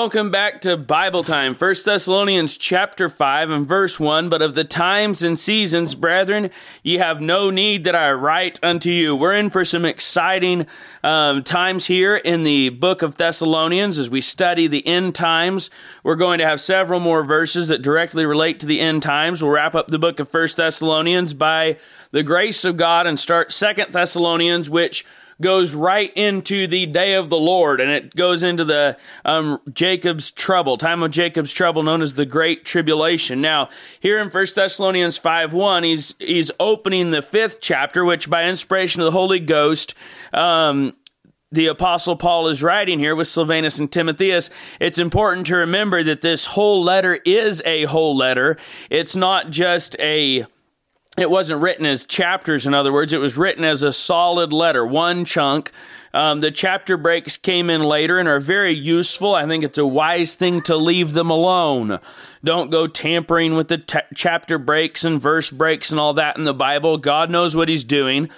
Welcome back to Bible time. 1 Thessalonians chapter 5 and verse 1. But of the times and seasons, brethren, ye have no need that I write unto you. We're in for some exciting um, times here in the book of Thessalonians as we study the end times. We're going to have several more verses that directly relate to the end times. We'll wrap up the book of 1 Thessalonians by the grace of God and start 2 Thessalonians, which goes right into the day of the Lord, and it goes into the um, Jacob's trouble, time of Jacob's trouble, known as the Great Tribulation. Now, here in 1 Thessalonians 5 1, he's, he's opening the fifth chapter, which by inspiration of the Holy Ghost, um, the apostle Paul is writing here with Silvanus and Timotheus, it's important to remember that this whole letter is a whole letter. It's not just a it wasn't written as chapters, in other words, it was written as a solid letter, one chunk. Um, the chapter breaks came in later and are very useful. I think it's a wise thing to leave them alone. Don't go tampering with the t- chapter breaks and verse breaks and all that in the Bible. God knows what He's doing.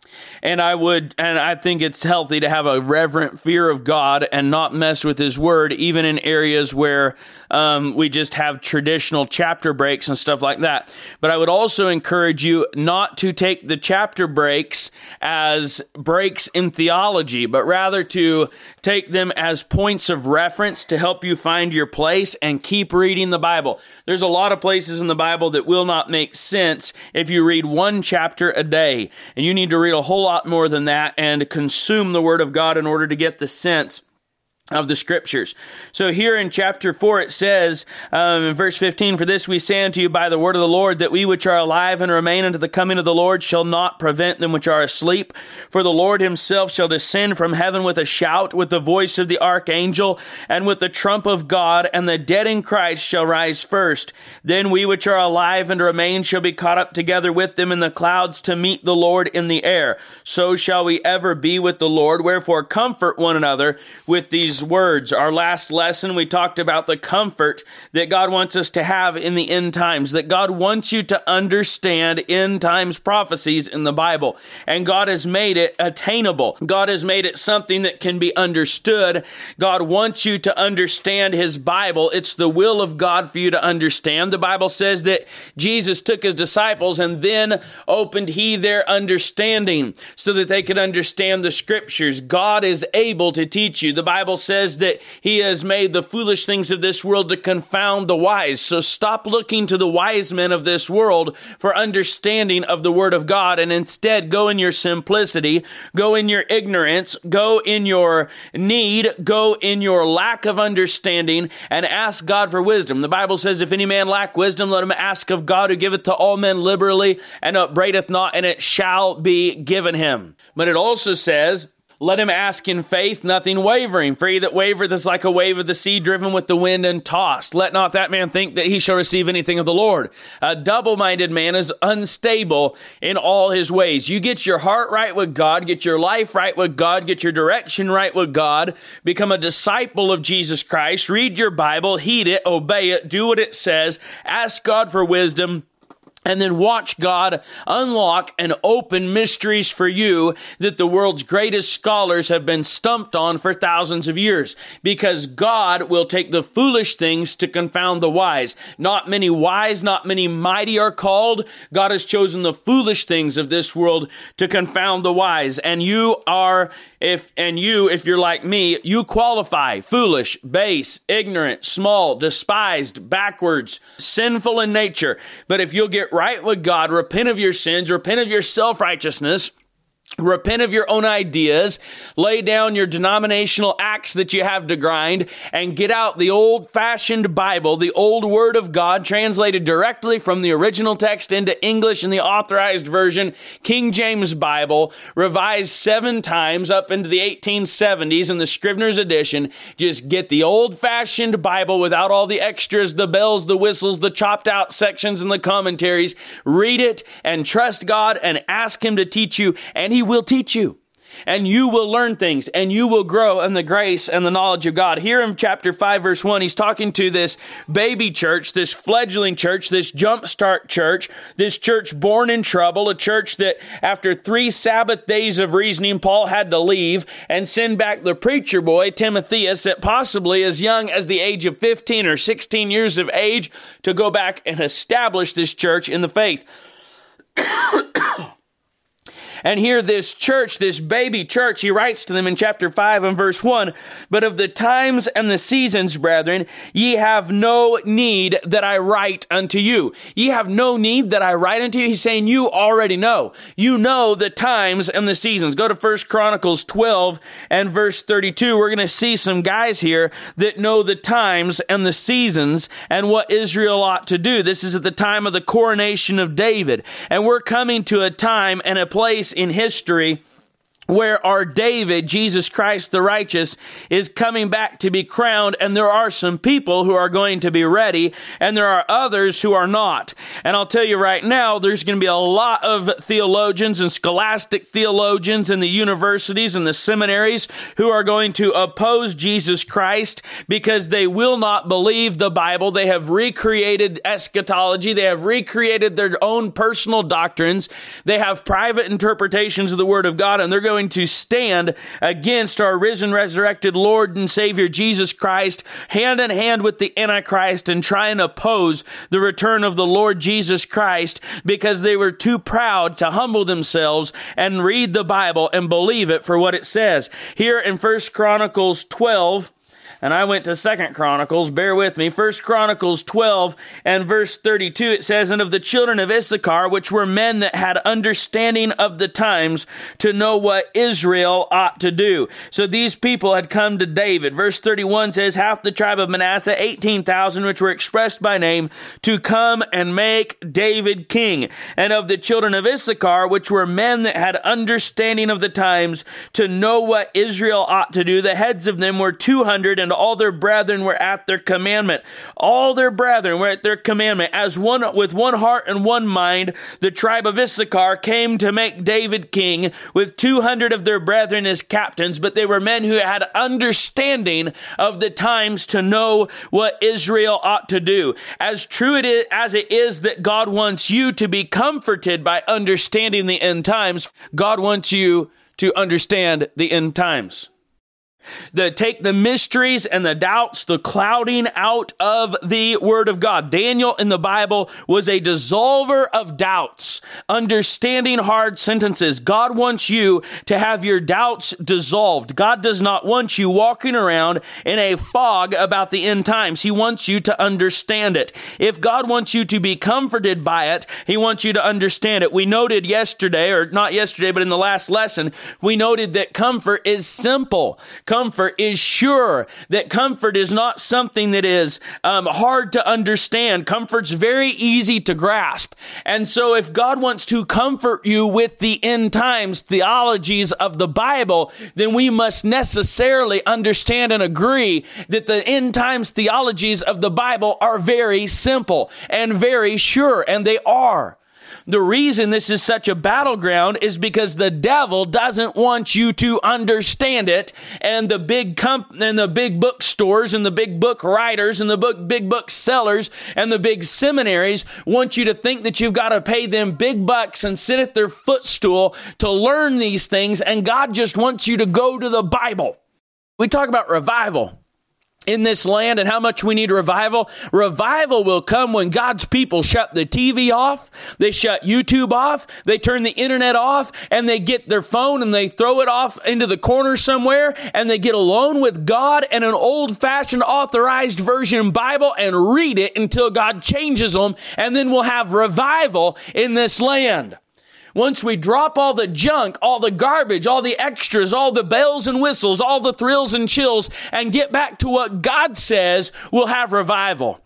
And I would, and I think it's healthy to have a reverent fear of God and not mess with His Word, even in areas where um, we just have traditional chapter breaks and stuff like that. But I would also encourage you not to take the chapter breaks as breaks in theology, but rather to take them as points of reference to help you find your place and keep reading the Bible. There's a lot of places in the Bible that will not make sense if you read one chapter a day. And you need to read a whole lot more than that and consume the Word of God in order to get the sense of the scriptures. So here in chapter 4 it says um, in verse 15, For this we say unto you by the word of the Lord, that we which are alive and remain unto the coming of the Lord shall not prevent them which are asleep. For the Lord himself shall descend from heaven with a shout, with the voice of the archangel, and with the trump of God, and the dead in Christ shall rise first. Then we which are alive and remain shall be caught up together with them in the clouds to meet the Lord in the air. So shall we ever be with the Lord. Wherefore comfort one another with these words. Our last lesson, we talked about the comfort that God wants us to have in the end times, that God wants you to understand end times prophecies in the Bible. And God has made it attainable. God has made it something that can be understood. God wants you to understand His Bible. It's the will of God for you to understand. The Bible says that Jesus took His disciples and then opened He their understanding so that they could understand the scriptures. God is able to teach you. The Bible says says that he has made the foolish things of this world to confound the wise. So stop looking to the wise men of this world for understanding of the word of God and instead go in your simplicity, go in your ignorance, go in your need, go in your lack of understanding and ask God for wisdom. The Bible says, if any man lack wisdom, let him ask of God who giveth to all men liberally and upbraideth not, and it shall be given him. But it also says, let him ask in faith, nothing wavering. For he that wavereth is like a wave of the sea driven with the wind and tossed. Let not that man think that he shall receive anything of the Lord. A double minded man is unstable in all his ways. You get your heart right with God, get your life right with God, get your direction right with God, become a disciple of Jesus Christ, read your Bible, heed it, obey it, do what it says, ask God for wisdom and then watch God unlock and open mysteries for you that the world's greatest scholars have been stumped on for thousands of years. Because God will take the foolish things to confound the wise. Not many wise, not many mighty are called. God has chosen the foolish things of this world to confound the wise. And you are if and you if you're like me you qualify foolish base ignorant small despised backwards sinful in nature. But if you'll get right with god repent of your sins repent of your self-righteousness Repent of your own ideas, lay down your denominational axe that you have to grind, and get out the old fashioned Bible, the old Word of God, translated directly from the original text into English in the authorized version, King James Bible, revised seven times up into the 1870s in the Scrivener's edition. Just get the old fashioned Bible without all the extras, the bells, the whistles, the chopped out sections, and the commentaries. Read it and trust God and ask Him to teach you, and He he will teach you. and you will learn things and you will grow in the grace and the knowledge of God. Here in chapter 5, verse 1, he's talking to this baby church, this fledgling church, this jumpstart church, this church born in trouble, a church that after three Sabbath days of reasoning, Paul had to leave and send back the preacher boy, Timotheus, at possibly as young as the age of 15 or 16 years of age, to go back and establish this church in the faith. And here, this church, this baby church, he writes to them in chapter 5 and verse 1 But of the times and the seasons, brethren, ye have no need that I write unto you. Ye have no need that I write unto you. He's saying you already know. You know the times and the seasons. Go to First Chronicles 12 and verse 32. We're going to see some guys here that know the times and the seasons and what Israel ought to do. This is at the time of the coronation of David. And we're coming to a time and a place in history where our David, Jesus Christ the righteous, is coming back to be crowned, and there are some people who are going to be ready, and there are others who are not. And I'll tell you right now, there's going to be a lot of theologians and scholastic theologians in the universities and the seminaries who are going to oppose Jesus Christ because they will not believe the Bible. They have recreated eschatology, they have recreated their own personal doctrines, they have private interpretations of the Word of God, and they're going going to stand against our risen, resurrected Lord and Savior Jesus Christ, hand in hand with the Antichrist, and try and oppose the return of the Lord Jesus Christ because they were too proud to humble themselves and read the Bible and believe it for what it says. Here in First Chronicles 12, and I went to Second Chronicles. Bear with me. First Chronicles 12 and verse 32, it says, And of the children of Issachar, which were men that had understanding of the times to know what Israel ought to do. So these people had come to David. Verse 31 says, Half the tribe of Manasseh, 18,000, which were expressed by name, to come and make David king. And of the children of Issachar, which were men that had understanding of the times to know what Israel ought to do, the heads of them were 200 and and all their brethren were at their commandment. All their brethren were at their commandment. As one with one heart and one mind, the tribe of Issachar came to make David king with 200 of their brethren as captains, but they were men who had understanding of the times to know what Israel ought to do. As true it is, as it is that God wants you to be comforted by understanding the end times, God wants you to understand the end times. The take the mysteries and the doubts, the clouding out of the word of God. Daniel in the Bible was a dissolver of doubts, understanding hard sentences. God wants you to have your doubts dissolved. God does not want you walking around in a fog about the end times. He wants you to understand it. If God wants you to be comforted by it, He wants you to understand it. We noted yesterday, or not yesterday, but in the last lesson, we noted that comfort is simple comfort is sure, that comfort is not something that is um, hard to understand. Comfort's very easy to grasp. And so if God wants to comfort you with the end times theologies of the Bible, then we must necessarily understand and agree that the end times theologies of the Bible are very simple and very sure, and they are. The reason this is such a battleground is because the devil doesn't want you to understand it, and the big comp- and the big bookstores and the big book writers and the book big book sellers and the big seminaries want you to think that you've got to pay them big bucks and sit at their footstool to learn these things, and God just wants you to go to the Bible. We talk about revival in this land and how much we need revival. Revival will come when God's people shut the TV off, they shut YouTube off, they turn the internet off, and they get their phone and they throw it off into the corner somewhere and they get alone with God and an old fashioned authorized version Bible and read it until God changes them, and then we'll have revival in this land. Once we drop all the junk, all the garbage, all the extras, all the bells and whistles, all the thrills and chills, and get back to what God says, we'll have revival.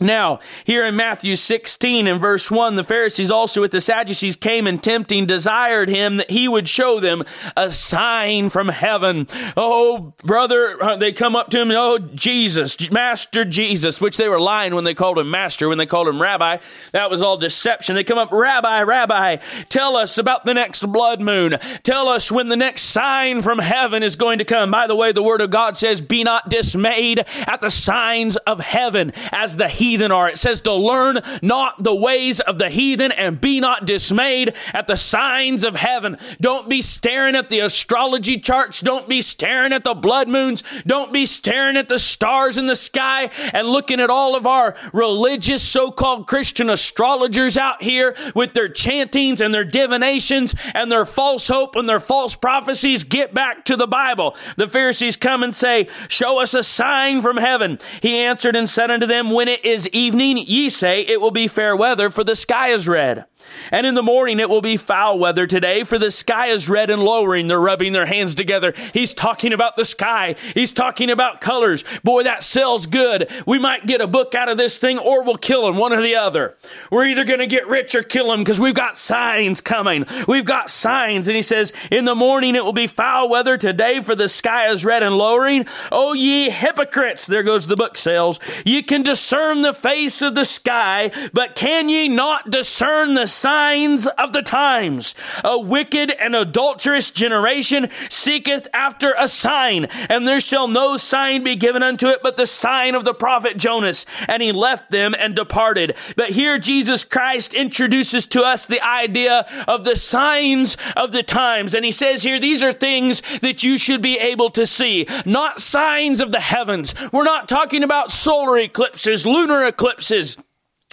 Now, here in Matthew 16 and verse 1, the Pharisees also with the Sadducees came and tempting desired him that he would show them a sign from heaven. Oh, brother, uh, they come up to him, oh, Jesus, Master Jesus, which they were lying when they called him Master, when they called him Rabbi. That was all deception. They come up, Rabbi, Rabbi, tell us about the next blood moon. Tell us when the next sign from heaven is going to come. By the way, the Word of God says, Be not dismayed at the signs of heaven as the heathen are. It says to learn not the ways of the heathen and be not dismayed at the signs of heaven. Don't be staring at the astrology charts. Don't be staring at the blood moons. Don't be staring at the stars in the sky and looking at all of our religious so-called Christian astrologers out here with their chantings and their divinations and their false hope and their false prophecies. Get back to the Bible. The Pharisees come and say, show us a sign from heaven. He answered and said unto them, when it is is evening, ye say it will be fair weather, for the sky is red. And in the morning it will be foul weather today, for the sky is red and lowering. They're rubbing their hands together. He's talking about the sky. He's talking about colors. Boy, that sells good. We might get a book out of this thing, or we'll kill him, one or the other. We're either going to get rich or kill him because we've got signs coming. We've got signs. And he says, In the morning it will be foul weather today, for the sky is red and lowering. Oh, ye hypocrites! There goes the book sales. Ye can discern the face of the sky, but can ye not discern the signs of the times. A wicked and adulterous generation seeketh after a sign, and there shall no sign be given unto it but the sign of the prophet Jonas. And he left them and departed. But here Jesus Christ introduces to us the idea of the signs of the times. And he says here, these are things that you should be able to see, not signs of the heavens. We're not talking about solar eclipses, lunar eclipses.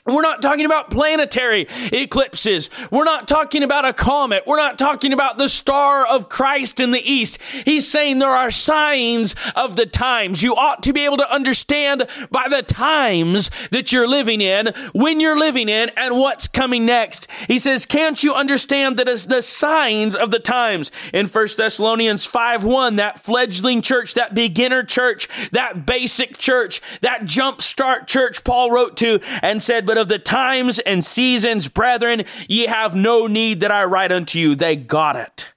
We're not talking about planetary eclipses. We're not talking about a comet. We're not talking about the star of Christ in the east. He's saying there are signs of the times. You ought to be able to understand by the times that you're living in, when you're living in, and what's coming next. He says, can't you understand that as the signs of the times in 1 Thessalonians 5 1, that fledgling church, that beginner church, that basic church, that jumpstart church Paul wrote to and said, but but of the times and seasons, brethren, ye have no need that I write unto you. They got it.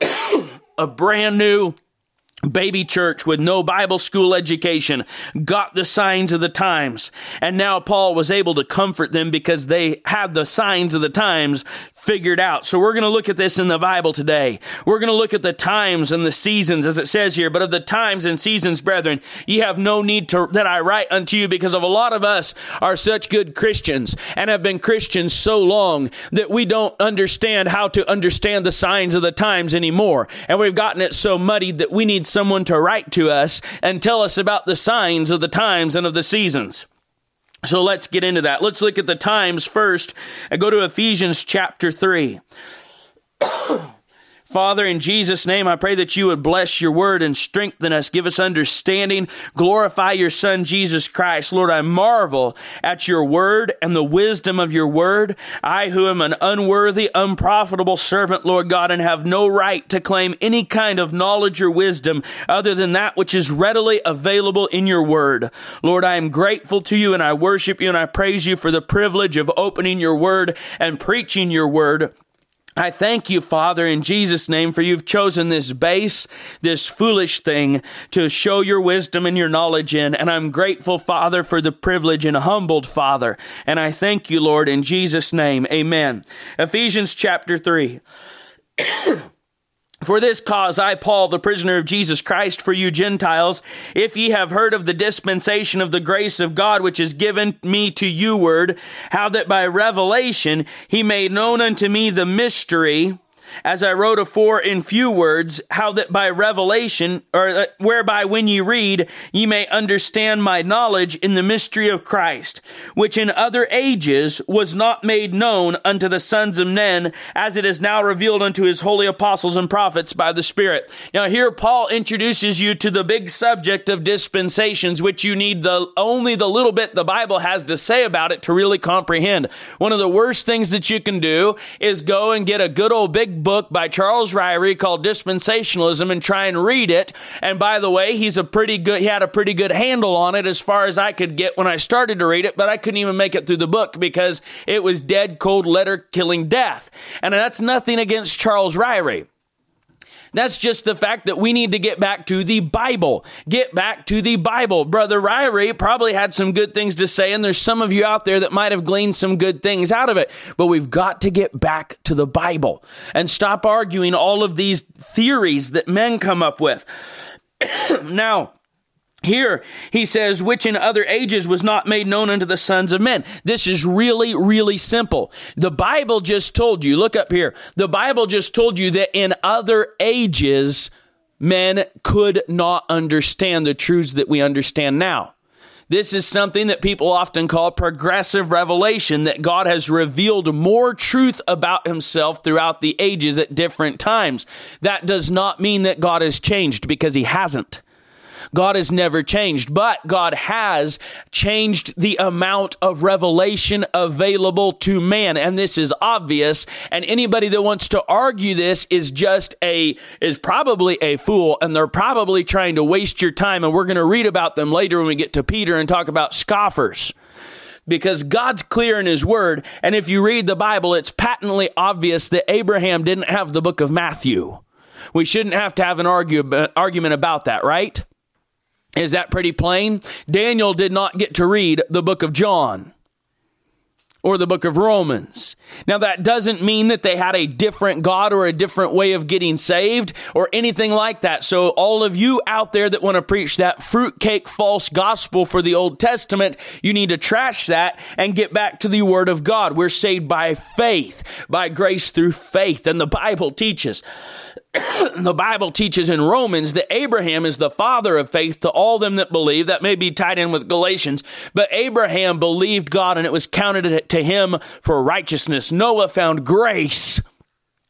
a brand new baby church with no Bible school education got the signs of the times. And now Paul was able to comfort them because they had the signs of the times figured out. So we're going to look at this in the Bible today. We're going to look at the times and the seasons as it says here, but of the times and seasons, brethren, ye have no need to that I write unto you because of a lot of us are such good Christians and have been Christians so long that we don't understand how to understand the signs of the times anymore. And we've gotten it so muddied that we need someone to write to us and tell us about the signs of the times and of the seasons. So let's get into that. Let's look at the times first and go to Ephesians chapter 3. Father, in Jesus' name, I pray that you would bless your word and strengthen us, give us understanding, glorify your Son, Jesus Christ. Lord, I marvel at your word and the wisdom of your word. I, who am an unworthy, unprofitable servant, Lord God, and have no right to claim any kind of knowledge or wisdom other than that which is readily available in your word. Lord, I am grateful to you and I worship you and I praise you for the privilege of opening your word and preaching your word. I thank you, Father, in Jesus' name, for you've chosen this base, this foolish thing to show your wisdom and your knowledge in. And I'm grateful, Father, for the privilege and humbled, Father. And I thank you, Lord, in Jesus' name. Amen. Ephesians chapter 3. For this cause I, Paul, the prisoner of Jesus Christ, for you Gentiles, if ye have heard of the dispensation of the grace of God which is given me to you word, how that by revelation he made known unto me the mystery as I wrote afore in few words, how that by revelation, or uh, whereby when ye read, ye may understand my knowledge in the mystery of Christ, which in other ages was not made known unto the sons of men, as it is now revealed unto his holy apostles and prophets by the Spirit. Now here Paul introduces you to the big subject of dispensations, which you need the only the little bit the Bible has to say about it to really comprehend. One of the worst things that you can do is go and get a good old big book by Charles Ryrie called Dispensationalism and try and read it. And by the way, he's a pretty good, he had a pretty good handle on it as far as I could get when I started to read it, but I couldn't even make it through the book because it was dead cold letter killing death. And that's nothing against Charles Ryrie. That's just the fact that we need to get back to the Bible. Get back to the Bible. Brother Ryrie probably had some good things to say, and there's some of you out there that might have gleaned some good things out of it. But we've got to get back to the Bible and stop arguing all of these theories that men come up with. now, here he says, which in other ages was not made known unto the sons of men. This is really, really simple. The Bible just told you, look up here. The Bible just told you that in other ages, men could not understand the truths that we understand now. This is something that people often call progressive revelation, that God has revealed more truth about himself throughout the ages at different times. That does not mean that God has changed because he hasn't. God has never changed, but God has changed the amount of revelation available to man. And this is obvious. And anybody that wants to argue this is just a, is probably a fool. And they're probably trying to waste your time. And we're going to read about them later when we get to Peter and talk about scoffers because God's clear in His Word. And if you read the Bible, it's patently obvious that Abraham didn't have the book of Matthew. We shouldn't have to have an argue, argument about that, right? Is that pretty plain? Daniel did not get to read the book of John or the book of Romans. Now, that doesn't mean that they had a different God or a different way of getting saved or anything like that. So, all of you out there that want to preach that fruitcake false gospel for the Old Testament, you need to trash that and get back to the Word of God. We're saved by faith, by grace through faith. And the Bible teaches the Bible teaches in Romans that Abraham is the father of faith to all them that believe. That may be tied in with Galatians, but Abraham believed God and it was counted to him for righteousness. Noah found grace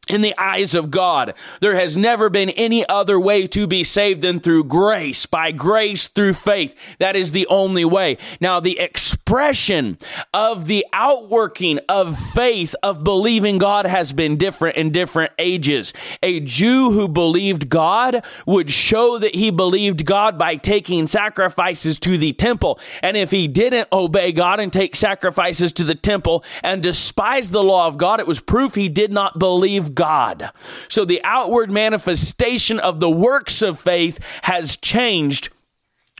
in the eyes of God. There has never been any other way to be saved than through grace, by grace through faith. That is the only way. Now, the expression of the outworking of faith, of believing God, has been different in different ages. A Jew who believed God would show that he believed God by taking sacrifices to the temple. And if he didn't obey God and take sacrifices to the temple and despise the law of God, it was proof he did not believe God. So the outward manifestation of the works of faith has changed.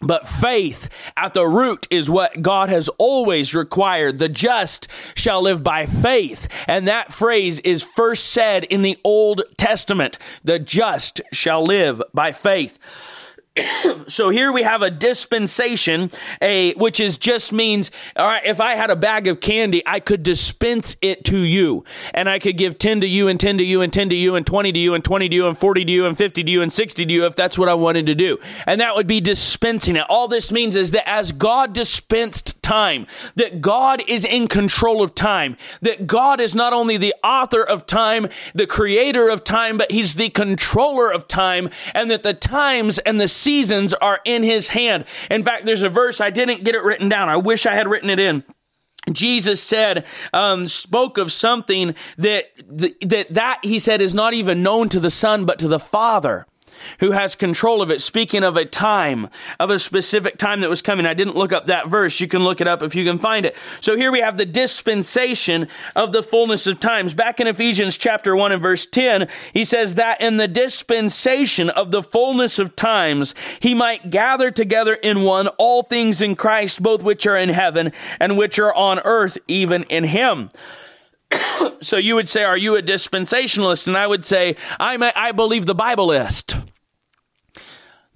But faith at the root is what God has always required. The just shall live by faith. And that phrase is first said in the Old Testament. The just shall live by faith. so here we have a dispensation, a which is just means all right, if I had a bag of candy, I could dispense it to you. And I could give 10 to you and 10 to you and 10 to you and 20 to you and 20 to you and 40 to you and 50 to you and 60 to you if that's what I wanted to do. And that would be dispensing it. All this means is that as God dispensed time, that God is in control of time, that God is not only the author of time, the creator of time, but he's the controller of time and that the times and the seasons are in his hand. In fact, there's a verse, I didn't get it written down. I wish I had written it in. Jesus said, um, spoke of something that, that, that he said is not even known to the Son, but to the Father who has control of it, speaking of a time, of a specific time that was coming. I didn't look up that verse. You can look it up if you can find it. So here we have the dispensation of the fullness of times. Back in Ephesians chapter 1 and verse 10, he says that in the dispensation of the fullness of times, he might gather together in one all things in Christ, both which are in heaven and which are on earth, even in him. so you would say, Are you a dispensationalist? And I would say, I'm a, I believe the Bibleist.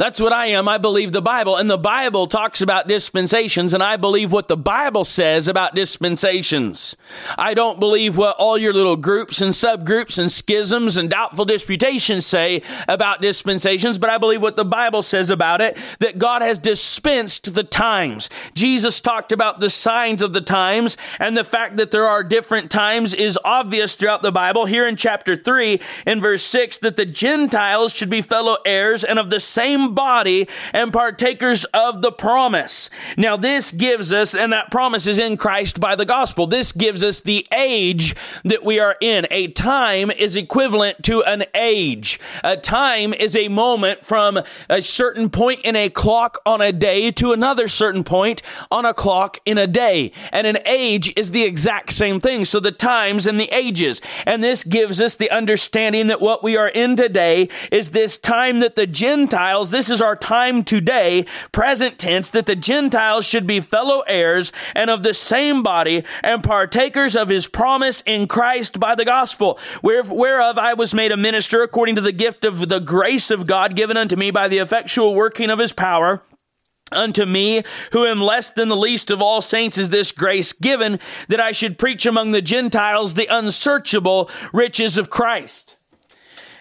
That's what I am. I believe the Bible. And the Bible talks about dispensations, and I believe what the Bible says about dispensations. I don't believe what all your little groups and subgroups and schisms and doubtful disputations say about dispensations, but I believe what the Bible says about it that God has dispensed the times. Jesus talked about the signs of the times, and the fact that there are different times is obvious throughout the Bible. Here in chapter 3, in verse 6, that the Gentiles should be fellow heirs and of the same body and partakers of the promise. Now, this gives us, and that promise is in Christ by the gospel. This gives us the age that we are in. A time is equivalent to an age. A time is a moment from a certain point in a clock on a day to another certain point on a clock in a day. And an age is the exact same thing. So the times and the ages. And this gives us the understanding that what we are in today is this time that the Gentiles, this is our time today, present tense, that the Gentiles should be fellow heirs and of the same body and partakers of his promise in Christ by the gospel, whereof I was made a minister according to the gift of the grace of God given unto me by the effectual working of his power. Unto me, who am less than the least of all saints, is this grace given that I should preach among the Gentiles the unsearchable riches of Christ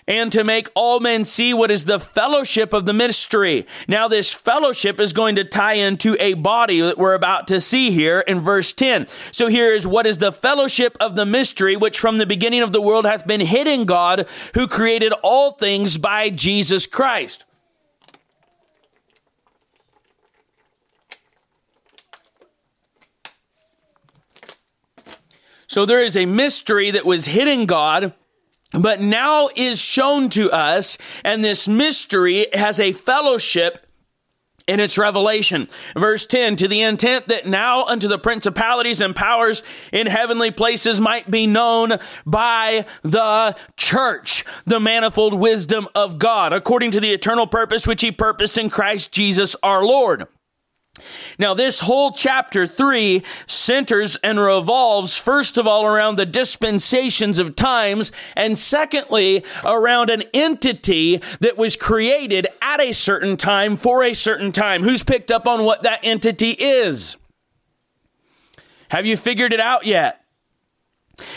and to make all men see what is the fellowship of the mystery. Now, this fellowship is going to tie into a body that we're about to see here in verse 10. So here is what is the fellowship of the mystery, which from the beginning of the world hath been hid in God, who created all things by Jesus Christ. So there is a mystery that was hidden God but now is shown to us, and this mystery has a fellowship in its revelation. Verse 10 to the intent that now unto the principalities and powers in heavenly places might be known by the church the manifold wisdom of God, according to the eternal purpose which he purposed in Christ Jesus our Lord. Now, this whole chapter 3 centers and revolves, first of all, around the dispensations of times, and secondly, around an entity that was created at a certain time for a certain time. Who's picked up on what that entity is? Have you figured it out yet?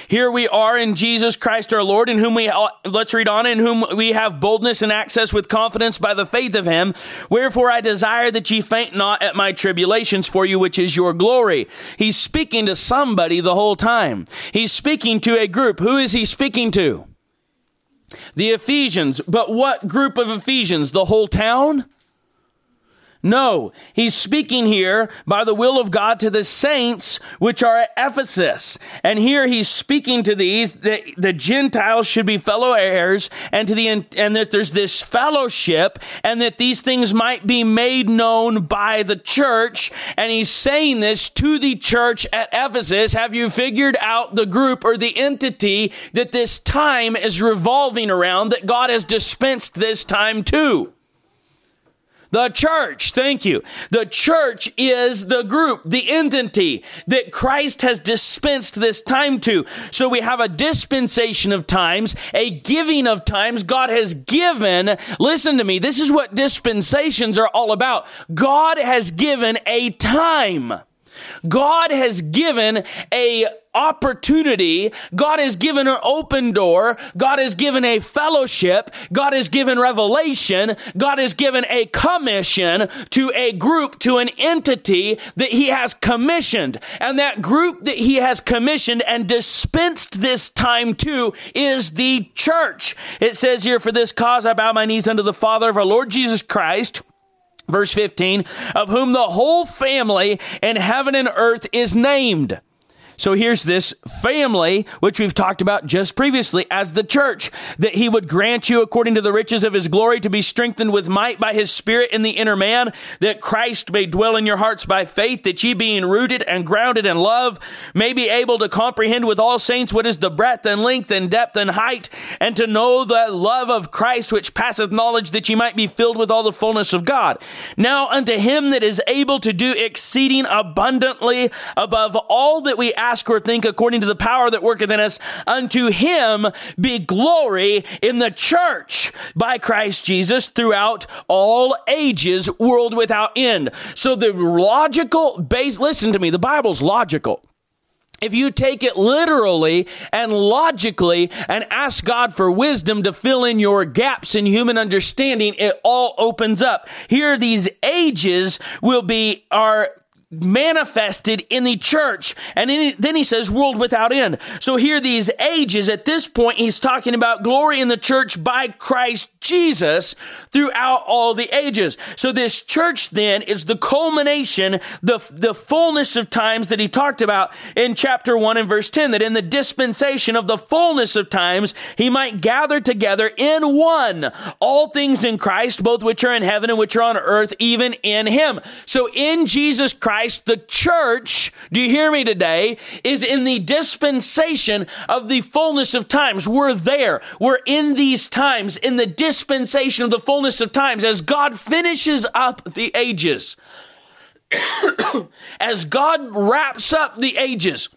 Here we are in Jesus Christ our Lord, in whom we, uh, let's read on, in whom we have boldness and access with confidence by the faith of him. Wherefore I desire that ye faint not at my tribulations for you, which is your glory. He's speaking to somebody the whole time. He's speaking to a group. Who is he speaking to? The Ephesians. But what group of Ephesians? The whole town? No, he's speaking here by the will of God to the saints which are at Ephesus. And here he's speaking to these that the Gentiles should be fellow heirs and to the and that there's this fellowship and that these things might be made known by the church. And he's saying this to the church at Ephesus. Have you figured out the group or the entity that this time is revolving around that God has dispensed this time to? The church, thank you. The church is the group, the entity that Christ has dispensed this time to. So we have a dispensation of times, a giving of times. God has given, listen to me, this is what dispensations are all about. God has given a time. God has given a opportunity. God has given an open door. God has given a fellowship. God has given revelation. God has given a commission to a group, to an entity that he has commissioned. And that group that he has commissioned and dispensed this time to is the church. It says here, for this cause I bow my knees unto the Father of our Lord Jesus Christ Verse 15, of whom the whole family in heaven and earth is named. So here's this family, which we've talked about just previously as the church, that he would grant you according to the riches of his glory to be strengthened with might by his spirit in the inner man, that Christ may dwell in your hearts by faith, that ye being rooted and grounded in love may be able to comprehend with all saints what is the breadth and length and depth and height, and to know the love of Christ which passeth knowledge, that ye might be filled with all the fullness of God. Now unto him that is able to do exceeding abundantly above all that we ask or think according to the power that worketh in us. Unto him be glory in the church by Christ Jesus throughout all ages, world without end. So the logical base, listen to me, the Bible's logical if you take it literally and logically and ask God for wisdom to fill in your gaps in human understanding, it all opens up. Here, these ages will be, are manifested in the church. And then he says, world without end. So here, these ages, at this point, he's talking about glory in the church by Christ Jesus throughout all the ages. So this church then is the culmination, the, the fullness of times that he talked about in chapter 1 and verse 10, that in the dispensation of the fullness of times, he might gather together in one all things in Christ, both which are in heaven and which are on earth, even in him. So in Jesus Christ, the church, do you hear me today, is in the dispensation of the fullness of times. We're there. We're in these times, in the dispensation dispensation of the fullness of times as God finishes up the ages. as God wraps up the ages.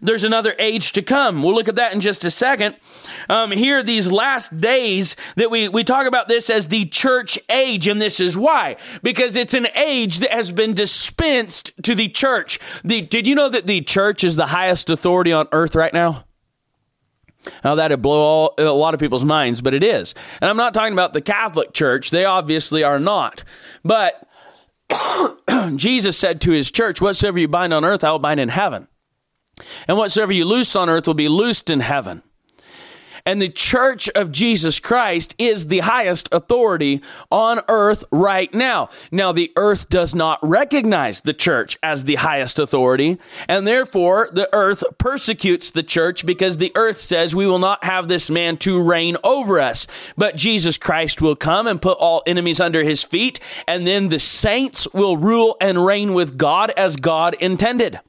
There's another age to come. We'll look at that in just a second. Um, here, these last days that we, we talk about this as the church age, and this is why. Because it's an age that has been dispensed to the church. The, did you know that the church is the highest authority on earth right now? Now that'd blow all, a lot of people's minds, but it is. And I'm not talking about the Catholic Church. They obviously are not. But Jesus said to his church, Whatsoever you bind on earth, I will bind in heaven. And whatsoever you loose on earth will be loosed in heaven. And the church of Jesus Christ is the highest authority on earth right now. Now, the earth does not recognize the church as the highest authority, and therefore the earth persecutes the church because the earth says we will not have this man to reign over us. But Jesus Christ will come and put all enemies under his feet, and then the saints will rule and reign with God as God intended.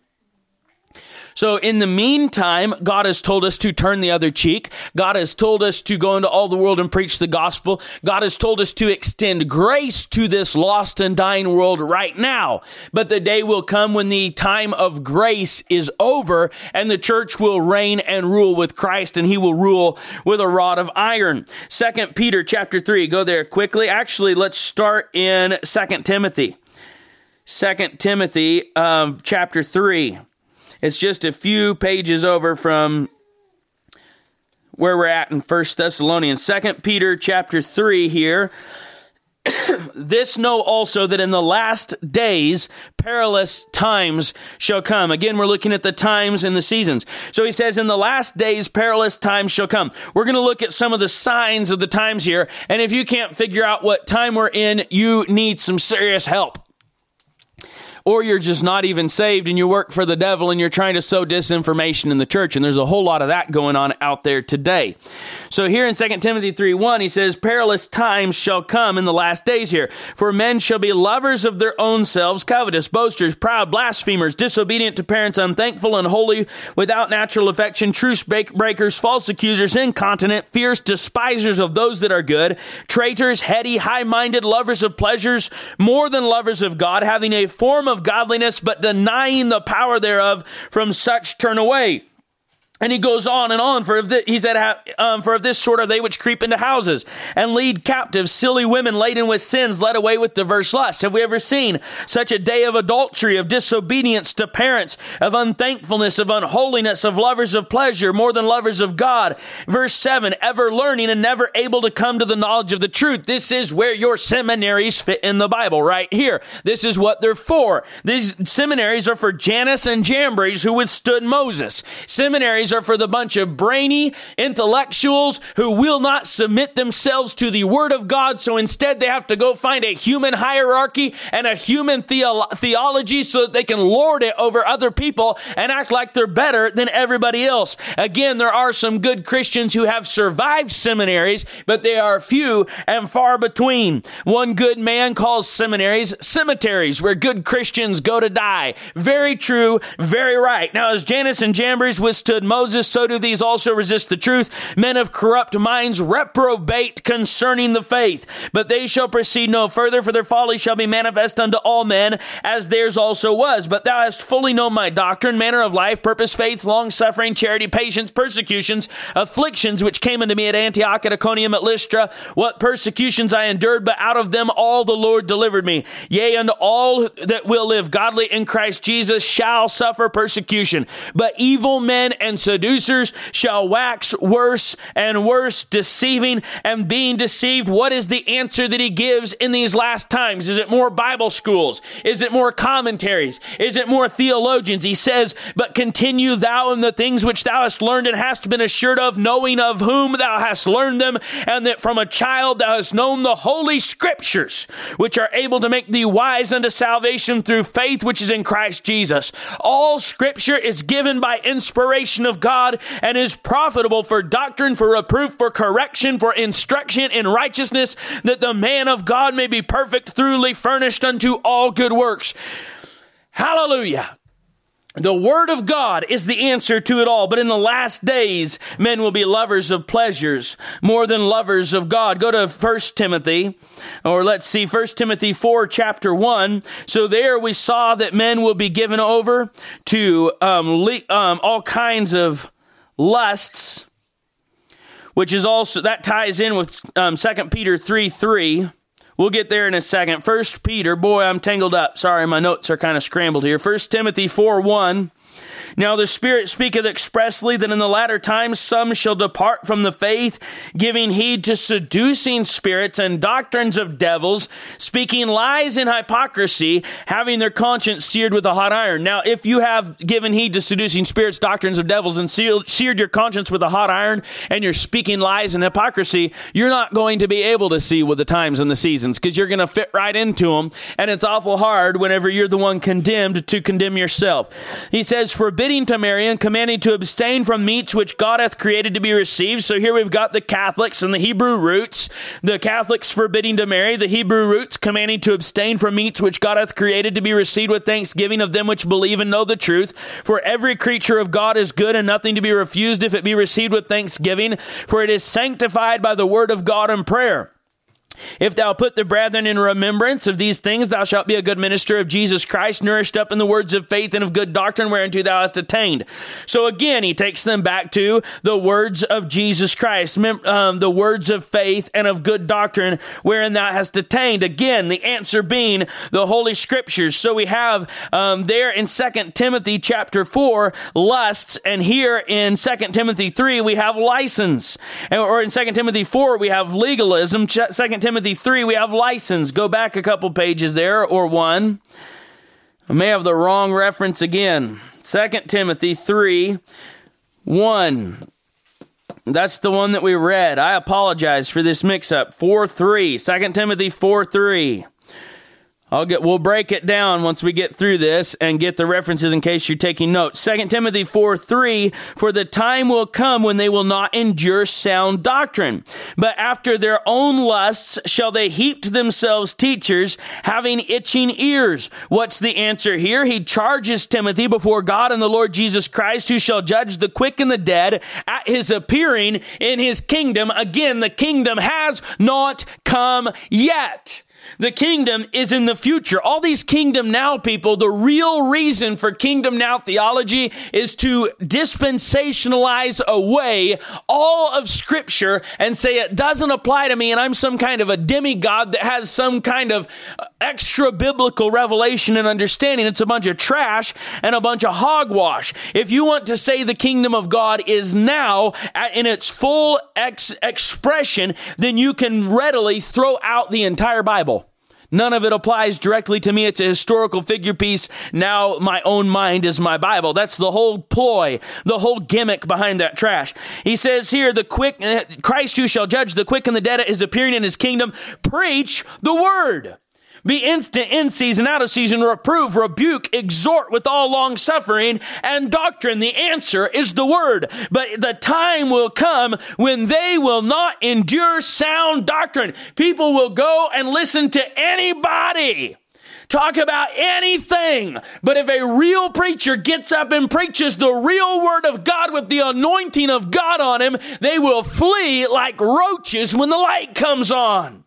So in the meantime, God has told us to turn the other cheek. God has told us to go into all the world and preach the gospel. God has told us to extend grace to this lost and dying world right now. But the day will come when the time of grace is over and the church will reign and rule with Christ and he will rule with a rod of iron. Second Peter chapter 3, go there quickly. Actually, let's start in Second Timothy. Second Timothy um, chapter 3. It's just a few pages over from where we're at in First Thessalonians. Second Peter chapter 3 here. this know also that in the last days perilous times shall come. Again, we're looking at the times and the seasons. So he says, in the last days perilous times shall come. We're going to look at some of the signs of the times here. And if you can't figure out what time we're in, you need some serious help or you're just not even saved and you work for the devil and you're trying to sow disinformation in the church. And there's a whole lot of that going on out there today. So here in 2 Timothy 3 1, he says, Perilous times shall come in the last days here, for men shall be lovers of their own selves, covetous, boasters, proud, blasphemers, disobedient to parents, unthankful, unholy, without natural affection, truce breakers, false accusers, incontinent, fierce, despisers of those that are good, traitors, heady, high minded, lovers of pleasures, more than lovers of God, having a form of of godliness, but denying the power thereof, from such turn away. And he goes on and on. For if the, he said, um, for of this sort are they which creep into houses and lead captive silly women laden with sins, led away with diverse lusts. Have we ever seen such a day of adultery, of disobedience to parents, of unthankfulness, of unholiness, of lovers of pleasure more than lovers of God? Verse seven: ever learning and never able to come to the knowledge of the truth. This is where your seminaries fit in the Bible, right here. This is what they're for. These seminaries are for Jannes and Jambres who withstood Moses. Seminaries are for the bunch of brainy intellectuals who will not submit themselves to the Word of God. So instead, they have to go find a human hierarchy and a human theo- theology so that they can lord it over other people and act like they're better than everybody else. Again, there are some good Christians who have survived seminaries, but they are few and far between. One good man calls seminaries cemeteries where good Christians go to die. Very true, very right. Now, as Jannes and Jambres withstood Moses, so do these also resist the truth. Men of corrupt minds reprobate concerning the faith. But they shall proceed no further, for their folly shall be manifest unto all men, as theirs also was. But thou hast fully known my doctrine, manner of life, purpose, faith, long suffering, charity, patience, persecutions, afflictions, which came unto me at Antioch, at Iconium, at Lystra, what persecutions I endured, but out of them all the Lord delivered me. Yea, unto all that will live godly in Christ Jesus shall suffer persecution. But evil men and seducers shall wax worse and worse, deceiving and being deceived. What is the answer that he gives in these last times? Is it more Bible schools? Is it more commentaries? Is it more theologians? He says, But continue thou in the things which thou hast learned and hast been assured of, knowing of whom thou hast learned them, and that from a child thou hast known the holy scriptures, which are able to make thee wise unto salvation through faith which is in Christ Jesus. All scripture is given by inspiration of God and is profitable for doctrine, for reproof, for correction, for instruction in righteousness, that the man of God may be perfect, thoroughly furnished unto all good works. Hallelujah. The Word of God is the answer to it all. But in the last days, men will be lovers of pleasures more than lovers of God. Go to 1 Timothy, or let's see, 1 Timothy 4, chapter 1. So there we saw that men will be given over to um, le- um, all kinds of lusts, which is also, that ties in with um, 2 Peter 3 3. We'll get there in a second. First Peter, boy, I'm tangled up. Sorry, my notes are kind of scrambled here. First Timothy 4 1. Now the Spirit speaketh expressly that in the latter times some shall depart from the faith, giving heed to seducing spirits and doctrines of devils, speaking lies in hypocrisy, having their conscience seared with a hot iron. Now, if you have given heed to seducing spirits, doctrines of devils, and seared your conscience with a hot iron, and you're speaking lies and hypocrisy, you're not going to be able to see with the times and the seasons because you're going to fit right into them. And it's awful hard whenever you're the one condemned to condemn yourself. He says, forbid forbidding to marry and commanding to abstain from meats which God hath created to be received. So here we've got the Catholics and the Hebrew roots. The Catholics forbidding to marry, the Hebrew roots commanding to abstain from meats which God hath created to be received with thanksgiving of them which believe and know the truth. For every creature of God is good and nothing to be refused if it be received with thanksgiving, for it is sanctified by the word of God and prayer. If thou put the brethren in remembrance of these things, thou shalt be a good minister of Jesus Christ, nourished up in the words of faith and of good doctrine whereunto thou hast attained. So again, he takes them back to the words of Jesus Christ, um, the words of faith and of good doctrine wherein thou hast attained. Again, the answer being the Holy Scriptures. So we have um, there in Second Timothy chapter 4, lusts, and here in Second Timothy 3, we have license. Or in Second Timothy 4, we have legalism. Second Timothy 3, we have license. Go back a couple pages there, or one. I may have the wrong reference again. 2 Timothy 3, 1. That's the one that we read. I apologize for this mix up. 4 3. 2 Timothy 4 3. I'll get we'll break it down once we get through this and get the references in case you're taking notes. 2 Timothy 4 3 For the time will come when they will not endure sound doctrine, but after their own lusts shall they heap to themselves teachers having itching ears. What's the answer here? He charges Timothy before God and the Lord Jesus Christ, who shall judge the quick and the dead at his appearing in his kingdom. Again, the kingdom has not come yet. The kingdom is in the future. All these kingdom now people, the real reason for kingdom now theology is to dispensationalize away all of scripture and say it doesn't apply to me and I'm some kind of a demigod that has some kind of extra biblical revelation and understanding. It's a bunch of trash and a bunch of hogwash. If you want to say the kingdom of God is now in its full ex- expression, then you can readily throw out the entire Bible. None of it applies directly to me. It's a historical figure piece. Now my own mind is my Bible. That's the whole ploy, the whole gimmick behind that trash. He says here, the quick, eh, Christ who shall judge the quick and the dead is appearing in his kingdom. Preach the word. Be instant in season, out of season, reprove, rebuke, exhort with all long suffering and doctrine. The answer is the word. But the time will come when they will not endure sound doctrine. People will go and listen to anybody talk about anything. But if a real preacher gets up and preaches the real word of God with the anointing of God on him, they will flee like roaches when the light comes on.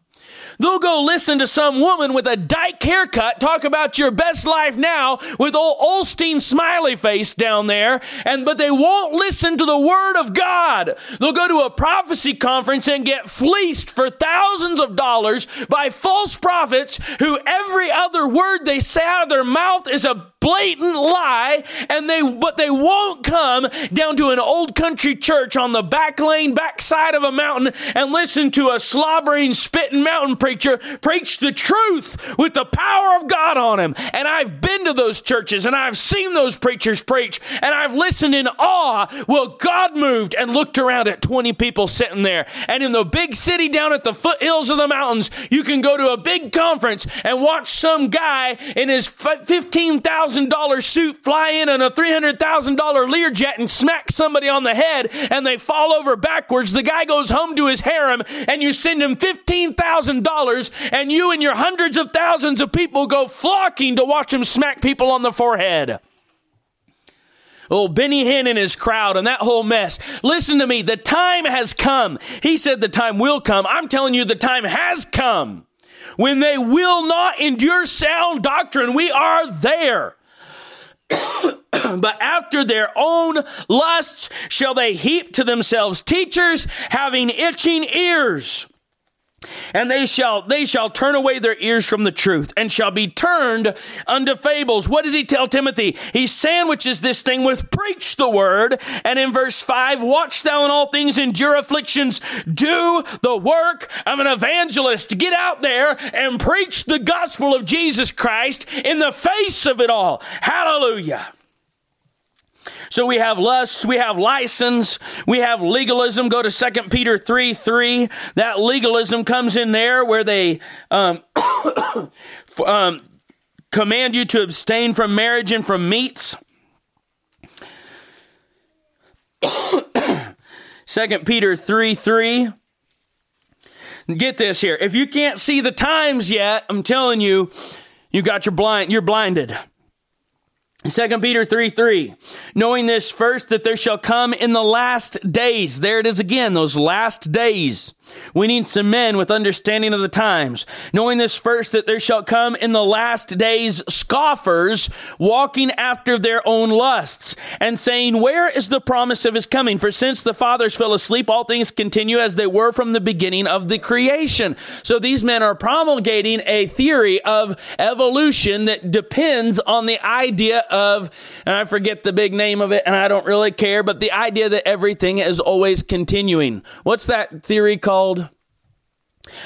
They'll go listen to some woman with a dyke haircut talk about your best life now with old Osteen smiley face down there, and but they won't listen to the word of God. They'll go to a prophecy conference and get fleeced for thousands of dollars by false prophets who every other word they say out of their mouth is a blatant lie, and they but they won't come down to an old country church on the back lane, backside of a mountain, and listen to a slobbering, spitting mountain preacher preach the truth with the power of God on him. And I've been to those churches and I've seen those preachers preach, and I've listened in awe. Well, God moved and looked around at 20 people sitting there. And in the big city down at the foothills of the mountains, you can go to a big conference and watch some guy in his $15,000 suit fly in on a $300,000 Learjet and smack somebody on the head and they fall over backwards. The guy goes home to his harem and you send him $15,000 and you and your hundreds of thousands of people go flocking to watch him smack people on the forehead. Oh, Benny Hinn and his crowd and that whole mess. Listen to me. The time has come. He said the time will come. I'm telling you, the time has come when they will not endure sound doctrine. We are there. but after their own lusts shall they heap to themselves teachers having itching ears and they shall they shall turn away their ears from the truth and shall be turned unto fables. What does he tell timothy? He sandwiches this thing with preach the word. And in verse 5 watch thou in all things endure afflictions. Do the work of an evangelist. Get out there and preach the gospel of jesus christ in the face of it all. Hallelujah so we have lust, we have license, we have legalism. Go to 2 Peter 3 3. That legalism comes in there where they um, um, command you to abstain from marriage and from meats. 2 Peter 3 3. Get this here. If you can't see the times yet, I'm telling you, you got your blind, you're blinded. 2 Peter 3 3. Knowing this first, that there shall come in the last days. There it is again, those last days. We need some men with understanding of the times. Knowing this first, that there shall come in the last days scoffers walking after their own lusts and saying, Where is the promise of his coming? For since the fathers fell asleep, all things continue as they were from the beginning of the creation. So these men are promulgating a theory of evolution that depends on the idea of, and I forget the big name of it and I don't really care, but the idea that everything is always continuing. What's that theory called? Called?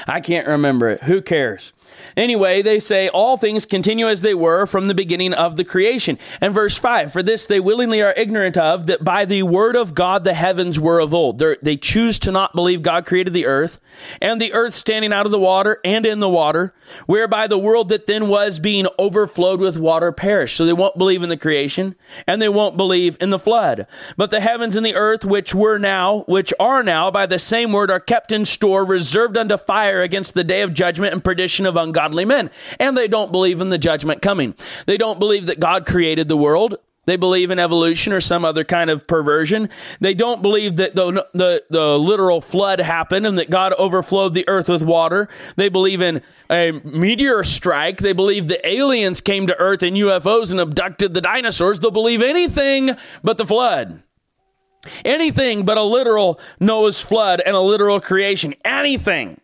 I can't remember it. Who cares? Anyway, they say all things continue as they were from the beginning of the creation. And verse 5 For this they willingly are ignorant of, that by the word of God the heavens were of old. They're, they choose to not believe God created the earth, and the earth standing out of the water and in the water, whereby the world that then was being overflowed with water perished. So they won't believe in the creation, and they won't believe in the flood. But the heavens and the earth, which were now, which are now, by the same word, are kept in store, reserved unto fire against the day of judgment and perdition of ungodly godly men. And they don't believe in the judgment coming. They don't believe that God created the world. They believe in evolution or some other kind of perversion. They don't believe that the, the, the, literal flood happened and that God overflowed the earth with water. They believe in a meteor strike. They believe the aliens came to earth in UFOs and abducted the dinosaurs. They'll believe anything but the flood. Anything but a literal Noah's flood and a literal creation. Anything.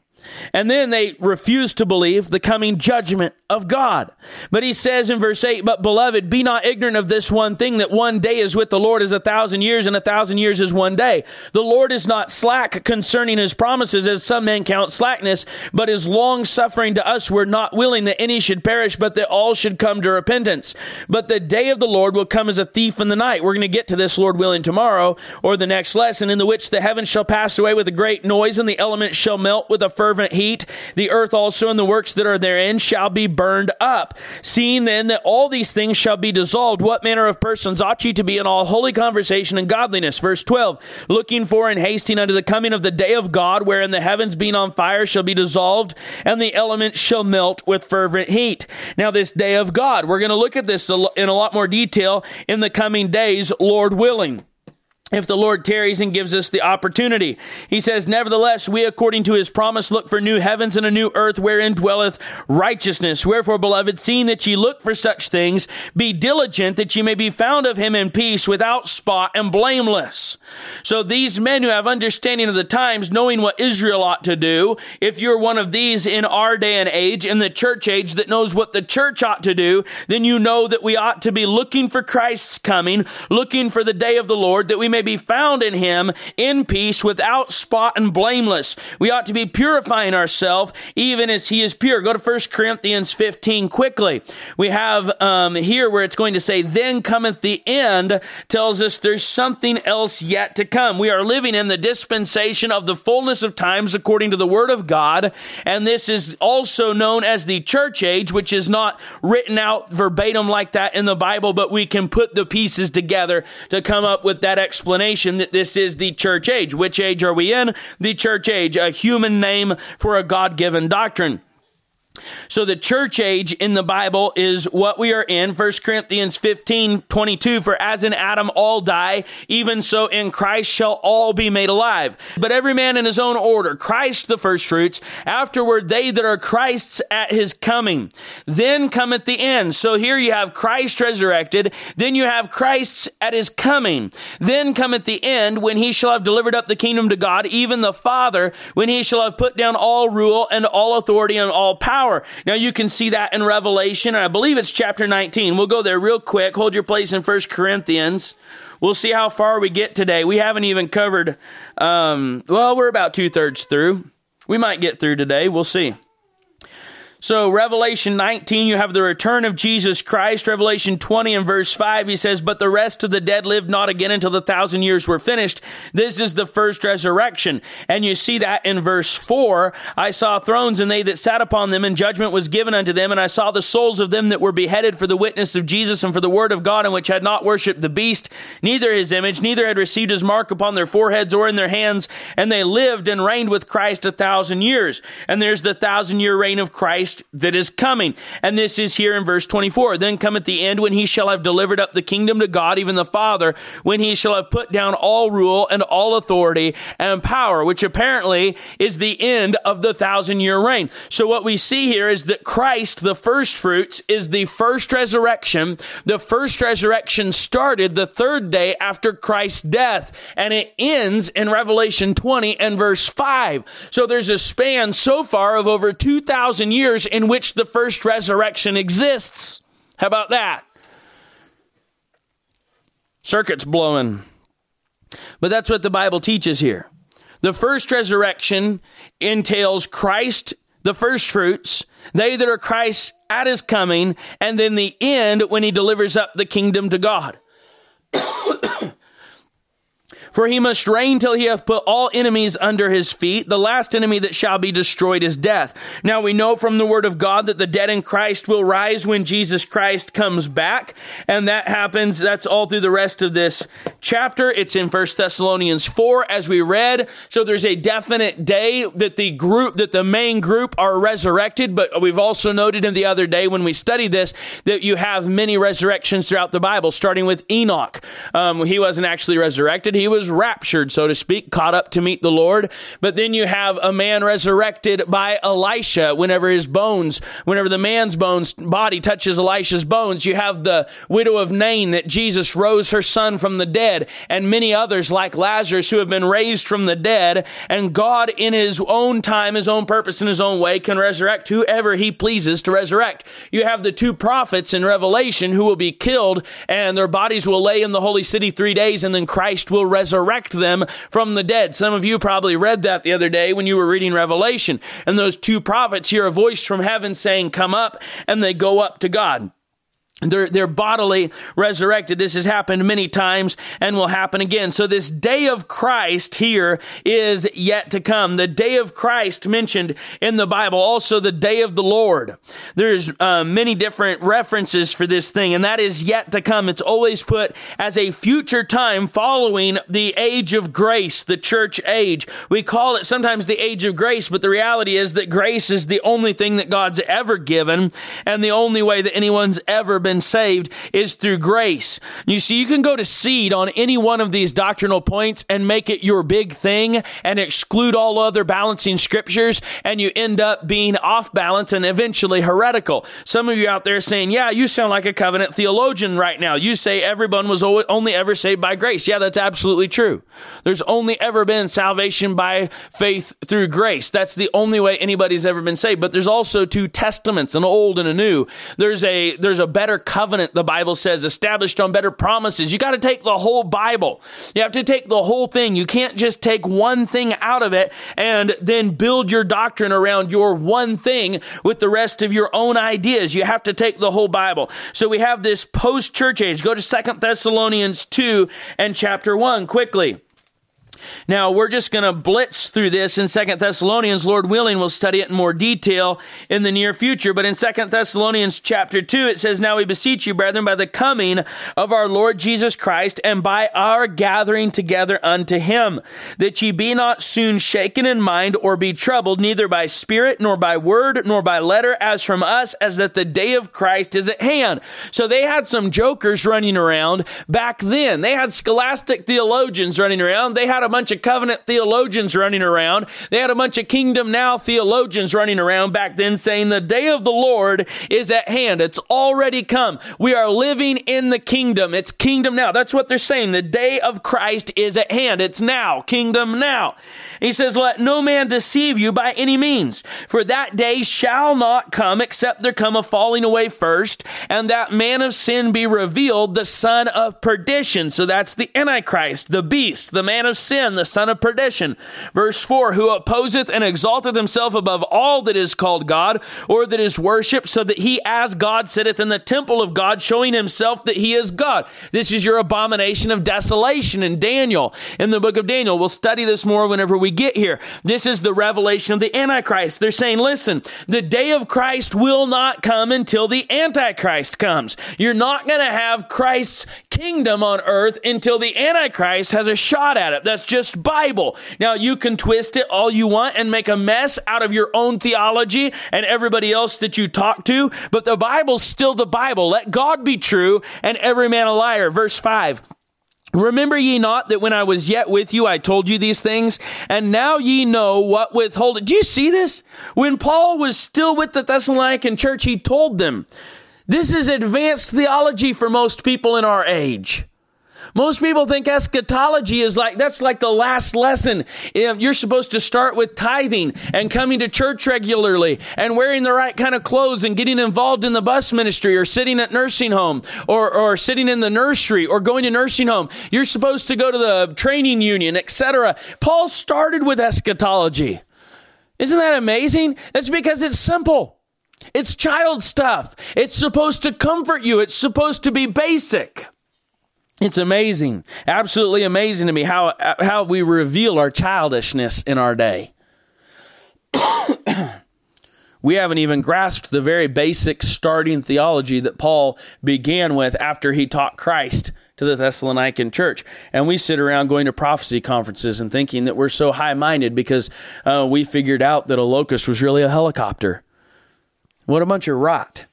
And then they refuse to believe the coming judgment of God. But he says in verse 8, But beloved, be not ignorant of this one thing, that one day is with the Lord as a thousand years, and a thousand years is one day. The Lord is not slack concerning his promises, as some men count slackness, but is long suffering to us. We're not willing that any should perish, but that all should come to repentance. But the day of the Lord will come as a thief in the night. We're going to get to this, Lord willing, tomorrow, or the next lesson, in the which the heavens shall pass away with a great noise, and the elements shall melt with a fervent heat. The earth also and the works that are therein shall be burned up. Seeing then that all these things shall be dissolved, what manner of persons ought ye to be in all holy conversation and godliness? Verse 12, looking for and hasting unto the coming of the day of God, wherein the heavens being on fire shall be dissolved, and the elements shall melt with fervent heat. Now, this day of God, we're going to look at this in a lot more detail in the coming days, Lord willing. If the Lord tarries and gives us the opportunity. He says, Nevertheless, we according to his promise look for new heavens and a new earth wherein dwelleth righteousness. Wherefore, beloved, seeing that ye look for such things, be diligent that ye may be found of him in peace, without spot and blameless. So these men who have understanding of the times, knowing what Israel ought to do, if you're one of these in our day and age, in the church age that knows what the church ought to do, then you know that we ought to be looking for Christ's coming, looking for the day of the Lord, that we may may be found in him in peace without spot and blameless. We ought to be purifying ourselves even as he is pure. Go to 1 Corinthians 15 quickly. We have um, here where it's going to say, Then cometh the end, tells us there's something else yet to come. We are living in the dispensation of the fullness of times according to the word of God. And this is also known as the church age, which is not written out verbatim like that in the Bible, but we can put the pieces together to come up with that explanation explanation that this is the church age. Which age are we in? The church age, a human name for a God given doctrine. So the church age in the Bible is what we are in. 1 Corinthians 15, 22, for as in Adam all die, even so in Christ shall all be made alive. But every man in his own order, Christ the firstfruits, afterward they that are Christ's at his coming. Then cometh the end. So here you have Christ resurrected, then you have Christ's at his coming. Then cometh the end when he shall have delivered up the kingdom to God, even the Father, when he shall have put down all rule and all authority and all power power. Now you can see that in Revelation, I believe it's chapter 19. We'll go there real quick. Hold your place in First Corinthians. We'll see how far we get today. We haven't even covered, um, well, we're about two thirds through. We might get through today. We'll see. So, Revelation 19, you have the return of Jesus Christ. Revelation 20 and verse 5, he says, But the rest of the dead lived not again until the thousand years were finished. This is the first resurrection. And you see that in verse 4. I saw thrones, and they that sat upon them, and judgment was given unto them. And I saw the souls of them that were beheaded for the witness of Jesus and for the word of God, and which had not worshipped the beast, neither his image, neither had received his mark upon their foreheads or in their hands. And they lived and reigned with Christ a thousand years. And there's the thousand year reign of Christ Christ that is coming. And this is here in verse 24. Then cometh the end when he shall have delivered up the kingdom to God, even the Father, when he shall have put down all rule and all authority and power, which apparently is the end of the thousand year reign. So what we see here is that Christ, the first fruits, is the first resurrection. The first resurrection started the third day after Christ's death, and it ends in Revelation 20 and verse 5. So there's a span so far of over 2,000 years in which the first resurrection exists. How about that? Circuits blowing. But that's what the Bible teaches here. The first resurrection entails Christ, the first fruits, they that are Christ at his coming, and then the end when he delivers up the kingdom to God. For he must reign till he hath put all enemies under his feet. The last enemy that shall be destroyed is death. Now we know from the word of God that the dead in Christ will rise when Jesus Christ comes back. And that happens, that's all through the rest of this chapter. It's in First Thessalonians 4 as we read. So there's a definite day that the group, that the main group are resurrected. But we've also noted in the other day when we studied this that you have many resurrections throughout the Bible, starting with Enoch. Um, he wasn't actually resurrected. He was raptured, so to speak, caught up to meet the Lord. But then you have a man resurrected by Elisha whenever his bones, whenever the man's bones body touches Elisha's bones. You have the widow of Nain that Jesus rose her son from the dead and many others like Lazarus who have been raised from the dead. And God in his own time, his own purpose, in his own way can resurrect whoever he pleases to resurrect. You have the two prophets in Revelation who will be killed and their bodies will lay in the holy city three days and then Christ will resurrect resurrect them from the dead. Some of you probably read that the other day when you were reading Revelation. And those two prophets hear a voice from heaven saying, Come up, and they go up to God. They're, they're bodily resurrected. This has happened many times and will happen again. So this day of Christ here is yet to come. The day of Christ mentioned in the Bible, also the day of the Lord. There's uh, many different references for this thing, and that is yet to come. It's always put as a future time following the age of grace, the church age. We call it sometimes the age of grace, but the reality is that grace is the only thing that God's ever given and the only way that anyone's ever been been saved is through grace. You see, you can go to seed on any one of these doctrinal points and make it your big thing and exclude all other balancing scriptures, and you end up being off balance and eventually heretical. Some of you out there saying, Yeah, you sound like a covenant theologian right now. You say everyone was only ever saved by grace. Yeah, that's absolutely true. There's only ever been salvation by faith through grace. That's the only way anybody's ever been saved. But there's also two testaments, an old and a new. There's a there's a better covenant, the Bible says, established on better promises. You got to take the whole Bible. You have to take the whole thing. You can't just take one thing out of it and then build your doctrine around your one thing with the rest of your own ideas. You have to take the whole Bible. So we have this post church age. Go to Second Thessalonians 2 and chapter 1 quickly. Now, we're just going to blitz through this in Second Thessalonians. Lord willing, we'll study it in more detail in the near future. But in Second Thessalonians chapter 2, it says, Now we beseech you, brethren, by the coming of our Lord Jesus Christ and by our gathering together unto him, that ye be not soon shaken in mind or be troubled, neither by spirit, nor by word, nor by letter, as from us, as that the day of Christ is at hand. So they had some jokers running around back then. They had scholastic theologians running around. They had a bunch of covenant theologians running around. They had a bunch of kingdom now theologians running around back then saying the day of the Lord is at hand. It's already come. We are living in the kingdom. It's kingdom now. That's what they're saying. The day of Christ is at hand. It's now. Kingdom now. He says, Let no man deceive you by any means, for that day shall not come except there come a falling away first, and that man of sin be revealed, the son of perdition. So that's the Antichrist, the beast, the man of sin, the son of perdition. Verse 4 Who opposeth and exalteth himself above all that is called God, or that is worshipped, so that he as God sitteth in the temple of God, showing himself that he is God. This is your abomination of desolation in Daniel, in the book of Daniel. We'll study this more whenever we get here. This is the revelation of the Antichrist. They're saying, listen, the day of Christ will not come until the Antichrist comes. You're not going to have Christ's kingdom on earth until the Antichrist has a shot at it. That's just Bible. Now, you can twist it all you want and make a mess out of your own theology and everybody else that you talk to, but the Bible's still the Bible. Let God be true and every man a liar. Verse 5. Remember ye not that when I was yet with you, I told you these things? And now ye know what withhold. Do you see this? When Paul was still with the Thessalonican church, he told them, this is advanced theology for most people in our age. Most people think eschatology is like, that's like the last lesson. You're supposed to start with tithing and coming to church regularly and wearing the right kind of clothes and getting involved in the bus ministry or sitting at nursing home or, or sitting in the nursery or going to nursing home. You're supposed to go to the training union, etc. Paul started with eschatology. Isn't that amazing? That's because it's simple. It's child stuff. It's supposed to comfort you. It's supposed to be basic. It's amazing, absolutely amazing to me how, how we reveal our childishness in our day. we haven't even grasped the very basic starting theology that Paul began with after he taught Christ to the Thessalonican church. And we sit around going to prophecy conferences and thinking that we're so high minded because uh, we figured out that a locust was really a helicopter. What a bunch of rot.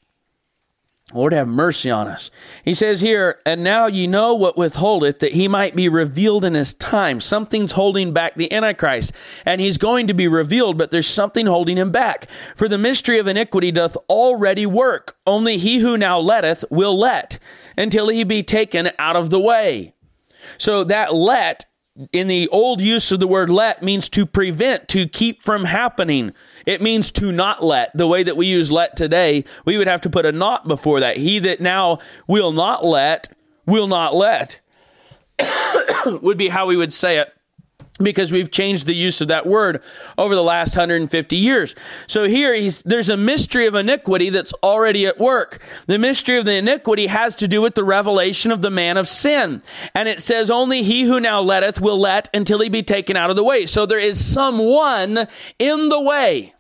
Lord have mercy on us. He says here, and now ye know what withholdeth, that he might be revealed in his time. Something's holding back the Antichrist, and he's going to be revealed, but there's something holding him back. For the mystery of iniquity doth already work. Only he who now letteth will let, until he be taken out of the way. So that let in the old use of the word let means to prevent, to keep from happening. It means to not let. The way that we use let today, we would have to put a not before that. He that now will not let, will not let, would be how we would say it because we've changed the use of that word over the last 150 years. So here there's a mystery of iniquity that's already at work. The mystery of the iniquity has to do with the revelation of the man of sin. And it says, only he who now letteth will let until he be taken out of the way. So there is someone in the way.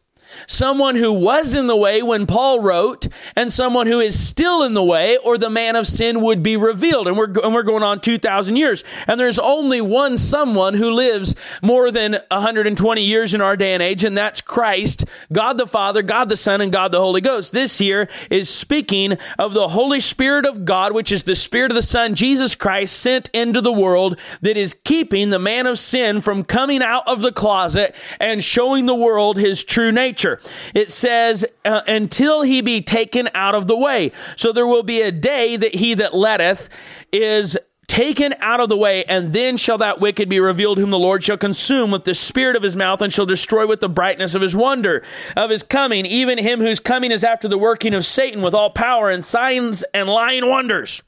Someone who was in the way when Paul wrote, and someone who is still in the way, or the man of sin would be revealed. And we're, and we're going on 2,000 years. And there's only one someone who lives more than 120 years in our day and age, and that's Christ, God the Father, God the Son, and God the Holy Ghost. This here is speaking of the Holy Spirit of God, which is the Spirit of the Son, Jesus Christ, sent into the world that is keeping the man of sin from coming out of the closet and showing the world his true nature. It says, uh, until he be taken out of the way. So there will be a day that he that letteth is taken out of the way, and then shall that wicked be revealed, whom the Lord shall consume with the spirit of his mouth, and shall destroy with the brightness of his wonder, of his coming, even him whose coming is after the working of Satan with all power and signs and lying wonders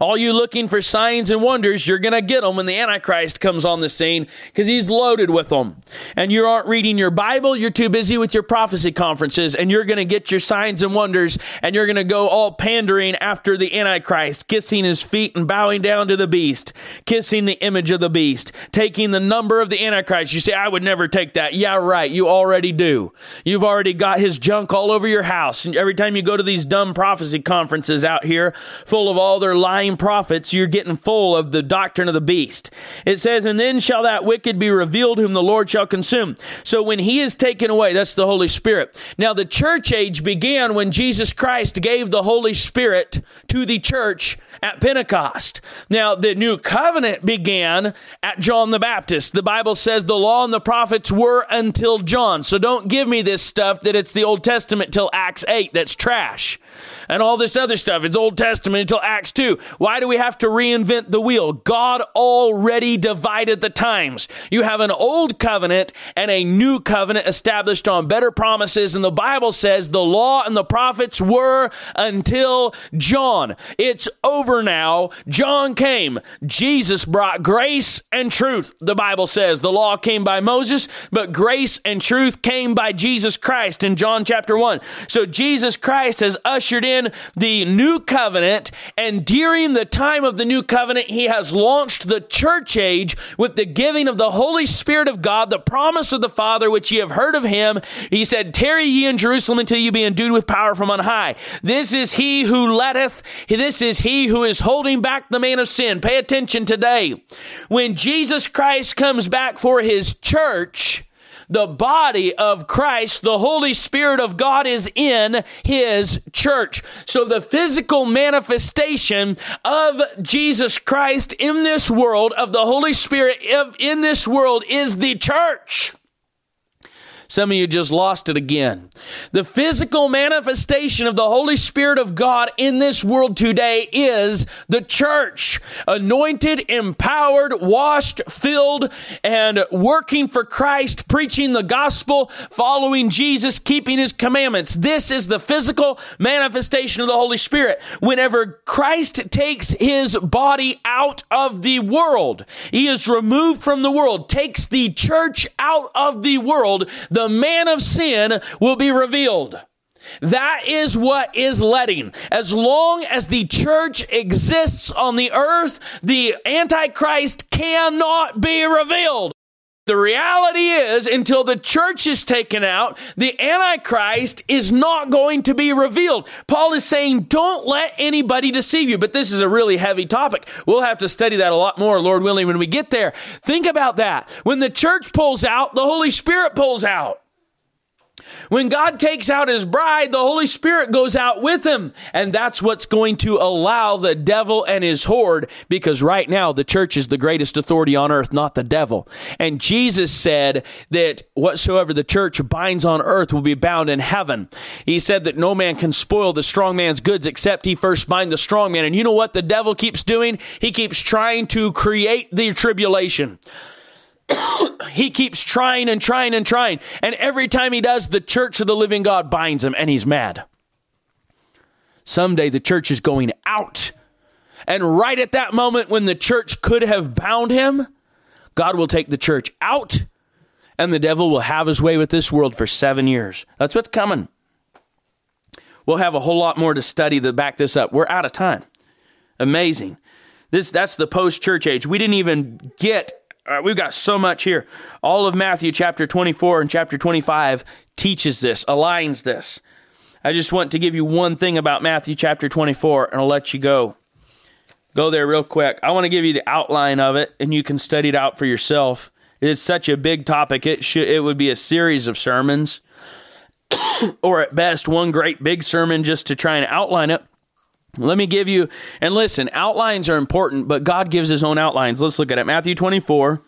all you looking for signs and wonders, you're going to get them when the Antichrist comes on the scene because he's loaded with them. And you aren't reading your Bible, you're too busy with your prophecy conferences, and you're going to get your signs and wonders, and you're going to go all pandering after the Antichrist, kissing his feet and bowing down to the beast, kissing the image of the beast, taking the number of the Antichrist. You say, I would never take that. Yeah, right. You already do. You've already got his junk all over your house. And every time you go to these dumb prophecy conferences out here, full of all their lying prophets, you're getting full of the doctrine of the beast. It says, And then shall that wicked be revealed, whom the Lord shall consume. So when he is taken away, that's the Holy Spirit. Now, the church age began when Jesus Christ gave the Holy Spirit to the church at Pentecost. Now, the new covenant began at John the Baptist. The Bible says the law and the prophets were until John. So don't give me this stuff that it's the Old Testament till Acts 8. That's trash. And all this other stuff. It's Old Testament until Acts 2. Why do we have to reinvent the wheel? God already divided the times. You have an old covenant and a new covenant established on better promises. And the Bible says the law and the prophets were until John. It's over now. John came. Jesus brought grace and truth. The Bible says the law came by Moses, but grace and truth came by Jesus Christ in John chapter 1. So Jesus Christ has ushered in the new covenant and during the time of the new covenant, he has launched the church age with the giving of the Holy Spirit of God, the promise of the Father, which ye have heard of him. He said, Tarry ye in Jerusalem until you be endued with power from on high. This is he who letteth, this is he who is holding back the man of sin. Pay attention today. When Jesus Christ comes back for his church, the body of Christ, the Holy Spirit of God is in his church. So the physical manifestation of Jesus Christ in this world, of the Holy Spirit in this world, is the church. Some of you just lost it again. The physical manifestation of the Holy Spirit of God in this world today is the church. Anointed, empowered, washed, filled, and working for Christ, preaching the gospel, following Jesus, keeping his commandments. This is the physical manifestation of the Holy Spirit. Whenever Christ takes his body out of the world, he is removed from the world, takes the church out of the world, the man of sin will be revealed. That is what is letting. As long as the church exists on the earth, the Antichrist cannot be revealed. The reality is, until the church is taken out, the Antichrist is not going to be revealed. Paul is saying, don't let anybody deceive you. But this is a really heavy topic. We'll have to study that a lot more, Lord willing, when we get there. Think about that. When the church pulls out, the Holy Spirit pulls out. When God takes out his bride, the Holy Spirit goes out with him. And that's what's going to allow the devil and his horde, because right now the church is the greatest authority on earth, not the devil. And Jesus said that whatsoever the church binds on earth will be bound in heaven. He said that no man can spoil the strong man's goods except he first bind the strong man. And you know what the devil keeps doing? He keeps trying to create the tribulation. he keeps trying and trying and trying. And every time he does, the church of the living God binds him and he's mad. Someday the church is going out. And right at that moment when the church could have bound him, God will take the church out and the devil will have his way with this world for seven years. That's what's coming. We'll have a whole lot more to study to back this up. We're out of time. Amazing. This that's the post church age. We didn't even get we've got so much here. All of Matthew chapter 24 and chapter 25 teaches this, aligns this. I just want to give you one thing about Matthew chapter 24, and I'll let you go. Go there real quick. I want to give you the outline of it, and you can study it out for yourself. It's such a big topic. It should it would be a series of sermons, or at best one great big sermon just to try and outline it. Let me give you and listen. Outlines are important, but God gives His own outlines. Let's look at it. Matthew twenty four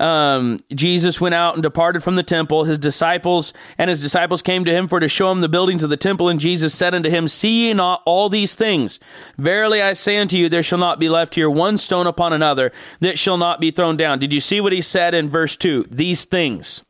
um, Jesus went out and departed from the temple. His disciples and his disciples came to him for to show him the buildings of the temple. And Jesus said unto him, See ye not all these things? Verily I say unto you, there shall not be left here one stone upon another that shall not be thrown down. Did you see what he said in verse 2? These things.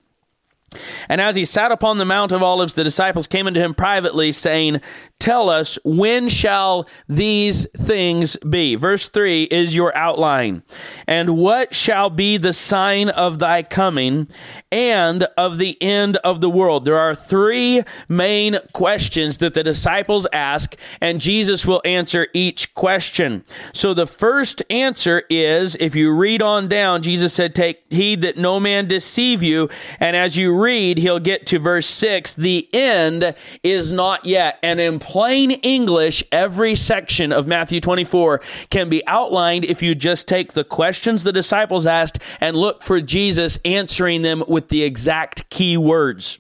And as he sat upon the Mount of Olives, the disciples came unto him privately, saying, Tell us, when shall these things be? Verse 3 is your outline. And what shall be the sign of thy coming and of the end of the world? There are three main questions that the disciples ask, and Jesus will answer each question. So the first answer is if you read on down, Jesus said, Take heed that no man deceive you. And as you read, he'll get to verse 6 the end is not yet. And in plain English, every section of Matthew 24 can be outlined if you just take the questions the disciples asked and look for Jesus answering them with the exact key words.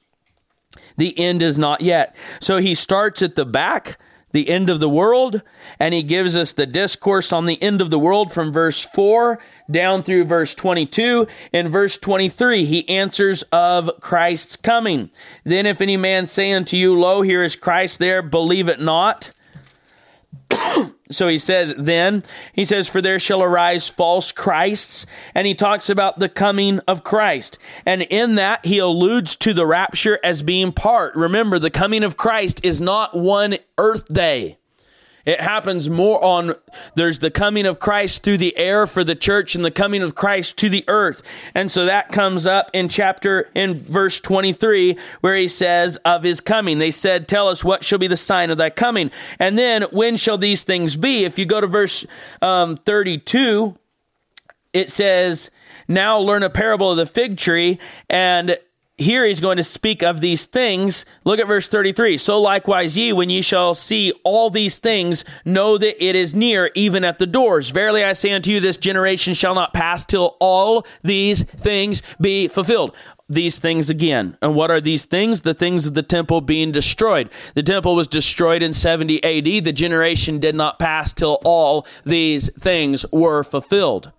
The end is not yet. So he starts at the back the end of the world, and he gives us the discourse on the end of the world from verse 4 down through verse 22. In verse 23, he answers of Christ's coming. Then, if any man say unto you, Lo, here is Christ there, believe it not. so he says, then, he says, For there shall arise false Christs. And he talks about the coming of Christ. And in that, he alludes to the rapture as being part. Remember, the coming of Christ is not one earth day. It happens more on, there's the coming of Christ through the air for the church and the coming of Christ to the earth. And so that comes up in chapter, in verse 23, where he says of his coming. They said, Tell us what shall be the sign of thy coming. And then, when shall these things be? If you go to verse um, 32, it says, Now learn a parable of the fig tree and here he's going to speak of these things. Look at verse 33. So likewise ye, when ye shall see all these things, know that it is near, even at the doors. Verily I say unto you, this generation shall not pass till all these things be fulfilled these things again. And what are these things? The things of the temple being destroyed. The temple was destroyed in 70 AD. The generation did not pass till all these things were fulfilled.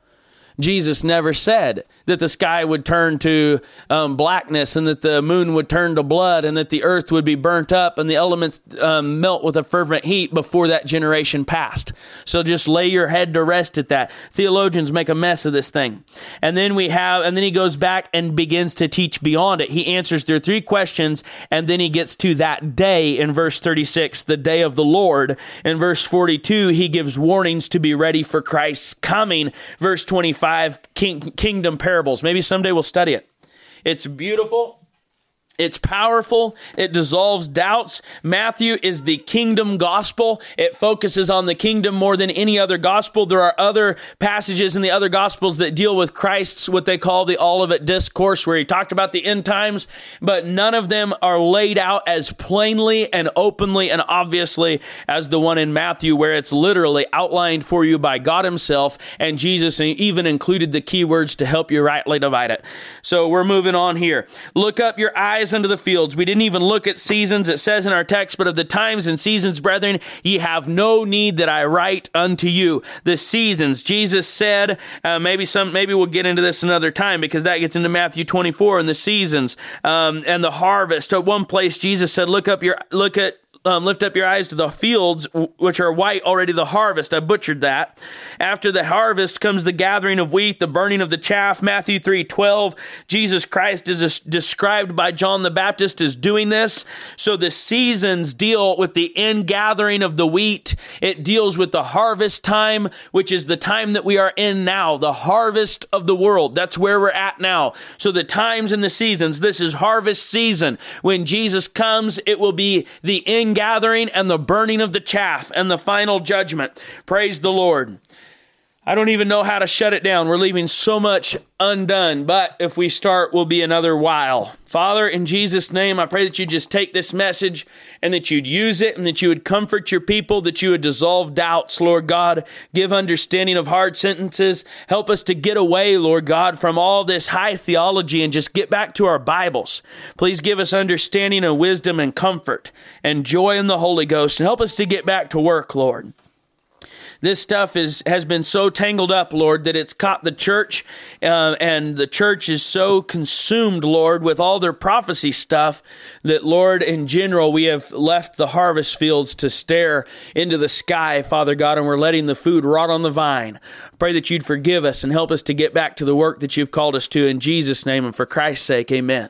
Jesus never said that the sky would turn to um, blackness and that the moon would turn to blood and that the earth would be burnt up and the elements um, melt with a fervent heat before that generation passed. So just lay your head to rest at that. Theologians make a mess of this thing. And then we have, and then he goes back and begins to teach beyond it. He answers their three questions and then he gets to that day in verse 36, the day of the Lord. In verse 42, he gives warnings to be ready for Christ's coming. Verse 25, king, kingdom parables. Maybe someday we'll study it. It's beautiful. It's powerful. It dissolves doubts. Matthew is the kingdom gospel. It focuses on the kingdom more than any other gospel. There are other passages in the other gospels that deal with Christ's, what they call the Olivet Discourse, where he talked about the end times, but none of them are laid out as plainly and openly and obviously as the one in Matthew, where it's literally outlined for you by God himself and Jesus and even included the keywords to help you rightly divide it. So we're moving on here. Look up your eyes unto the fields. We didn't even look at seasons. It says in our text, but of the times and seasons, brethren, ye have no need that I write unto you. The seasons, Jesus said, uh, maybe some, maybe we'll get into this another time because that gets into Matthew 24 and the seasons, um, and the harvest. At one place, Jesus said, look up your, look at um, lift up your eyes to the fields which are white already the harvest. I butchered that. After the harvest comes the gathering of wheat the burning of the chaff. Matthew 3 12 jesus christ is described by john the baptist as doing this. So the seasons deal with the end gathering of the wheat. It deals with the harvest time which is the time that we are in now the harvest of the world. That's where we're at now. So the times and the seasons this is harvest season. When jesus comes it will be the end gathering and the burning of the chaff and the final judgment. Praise the Lord. I don't even know how to shut it down. We're leaving so much undone, but if we start, we'll be another while. Father, in Jesus' name, I pray that you just take this message and that you'd use it and that you would comfort your people, that you would dissolve doubts, Lord God. Give understanding of hard sentences. Help us to get away, Lord God, from all this high theology and just get back to our Bibles. Please give us understanding and wisdom and comfort and joy in the Holy Ghost and help us to get back to work, Lord this stuff is has been so tangled up, Lord, that it's caught the church, uh, and the church is so consumed, Lord, with all their prophecy stuff that, Lord, in general, we have left the harvest fields to stare into the sky, Father God, and we're letting the food rot on the vine. Pray that you'd forgive us and help us to get back to the work that you've called us to in Jesus' name and for Christ's sake. Amen.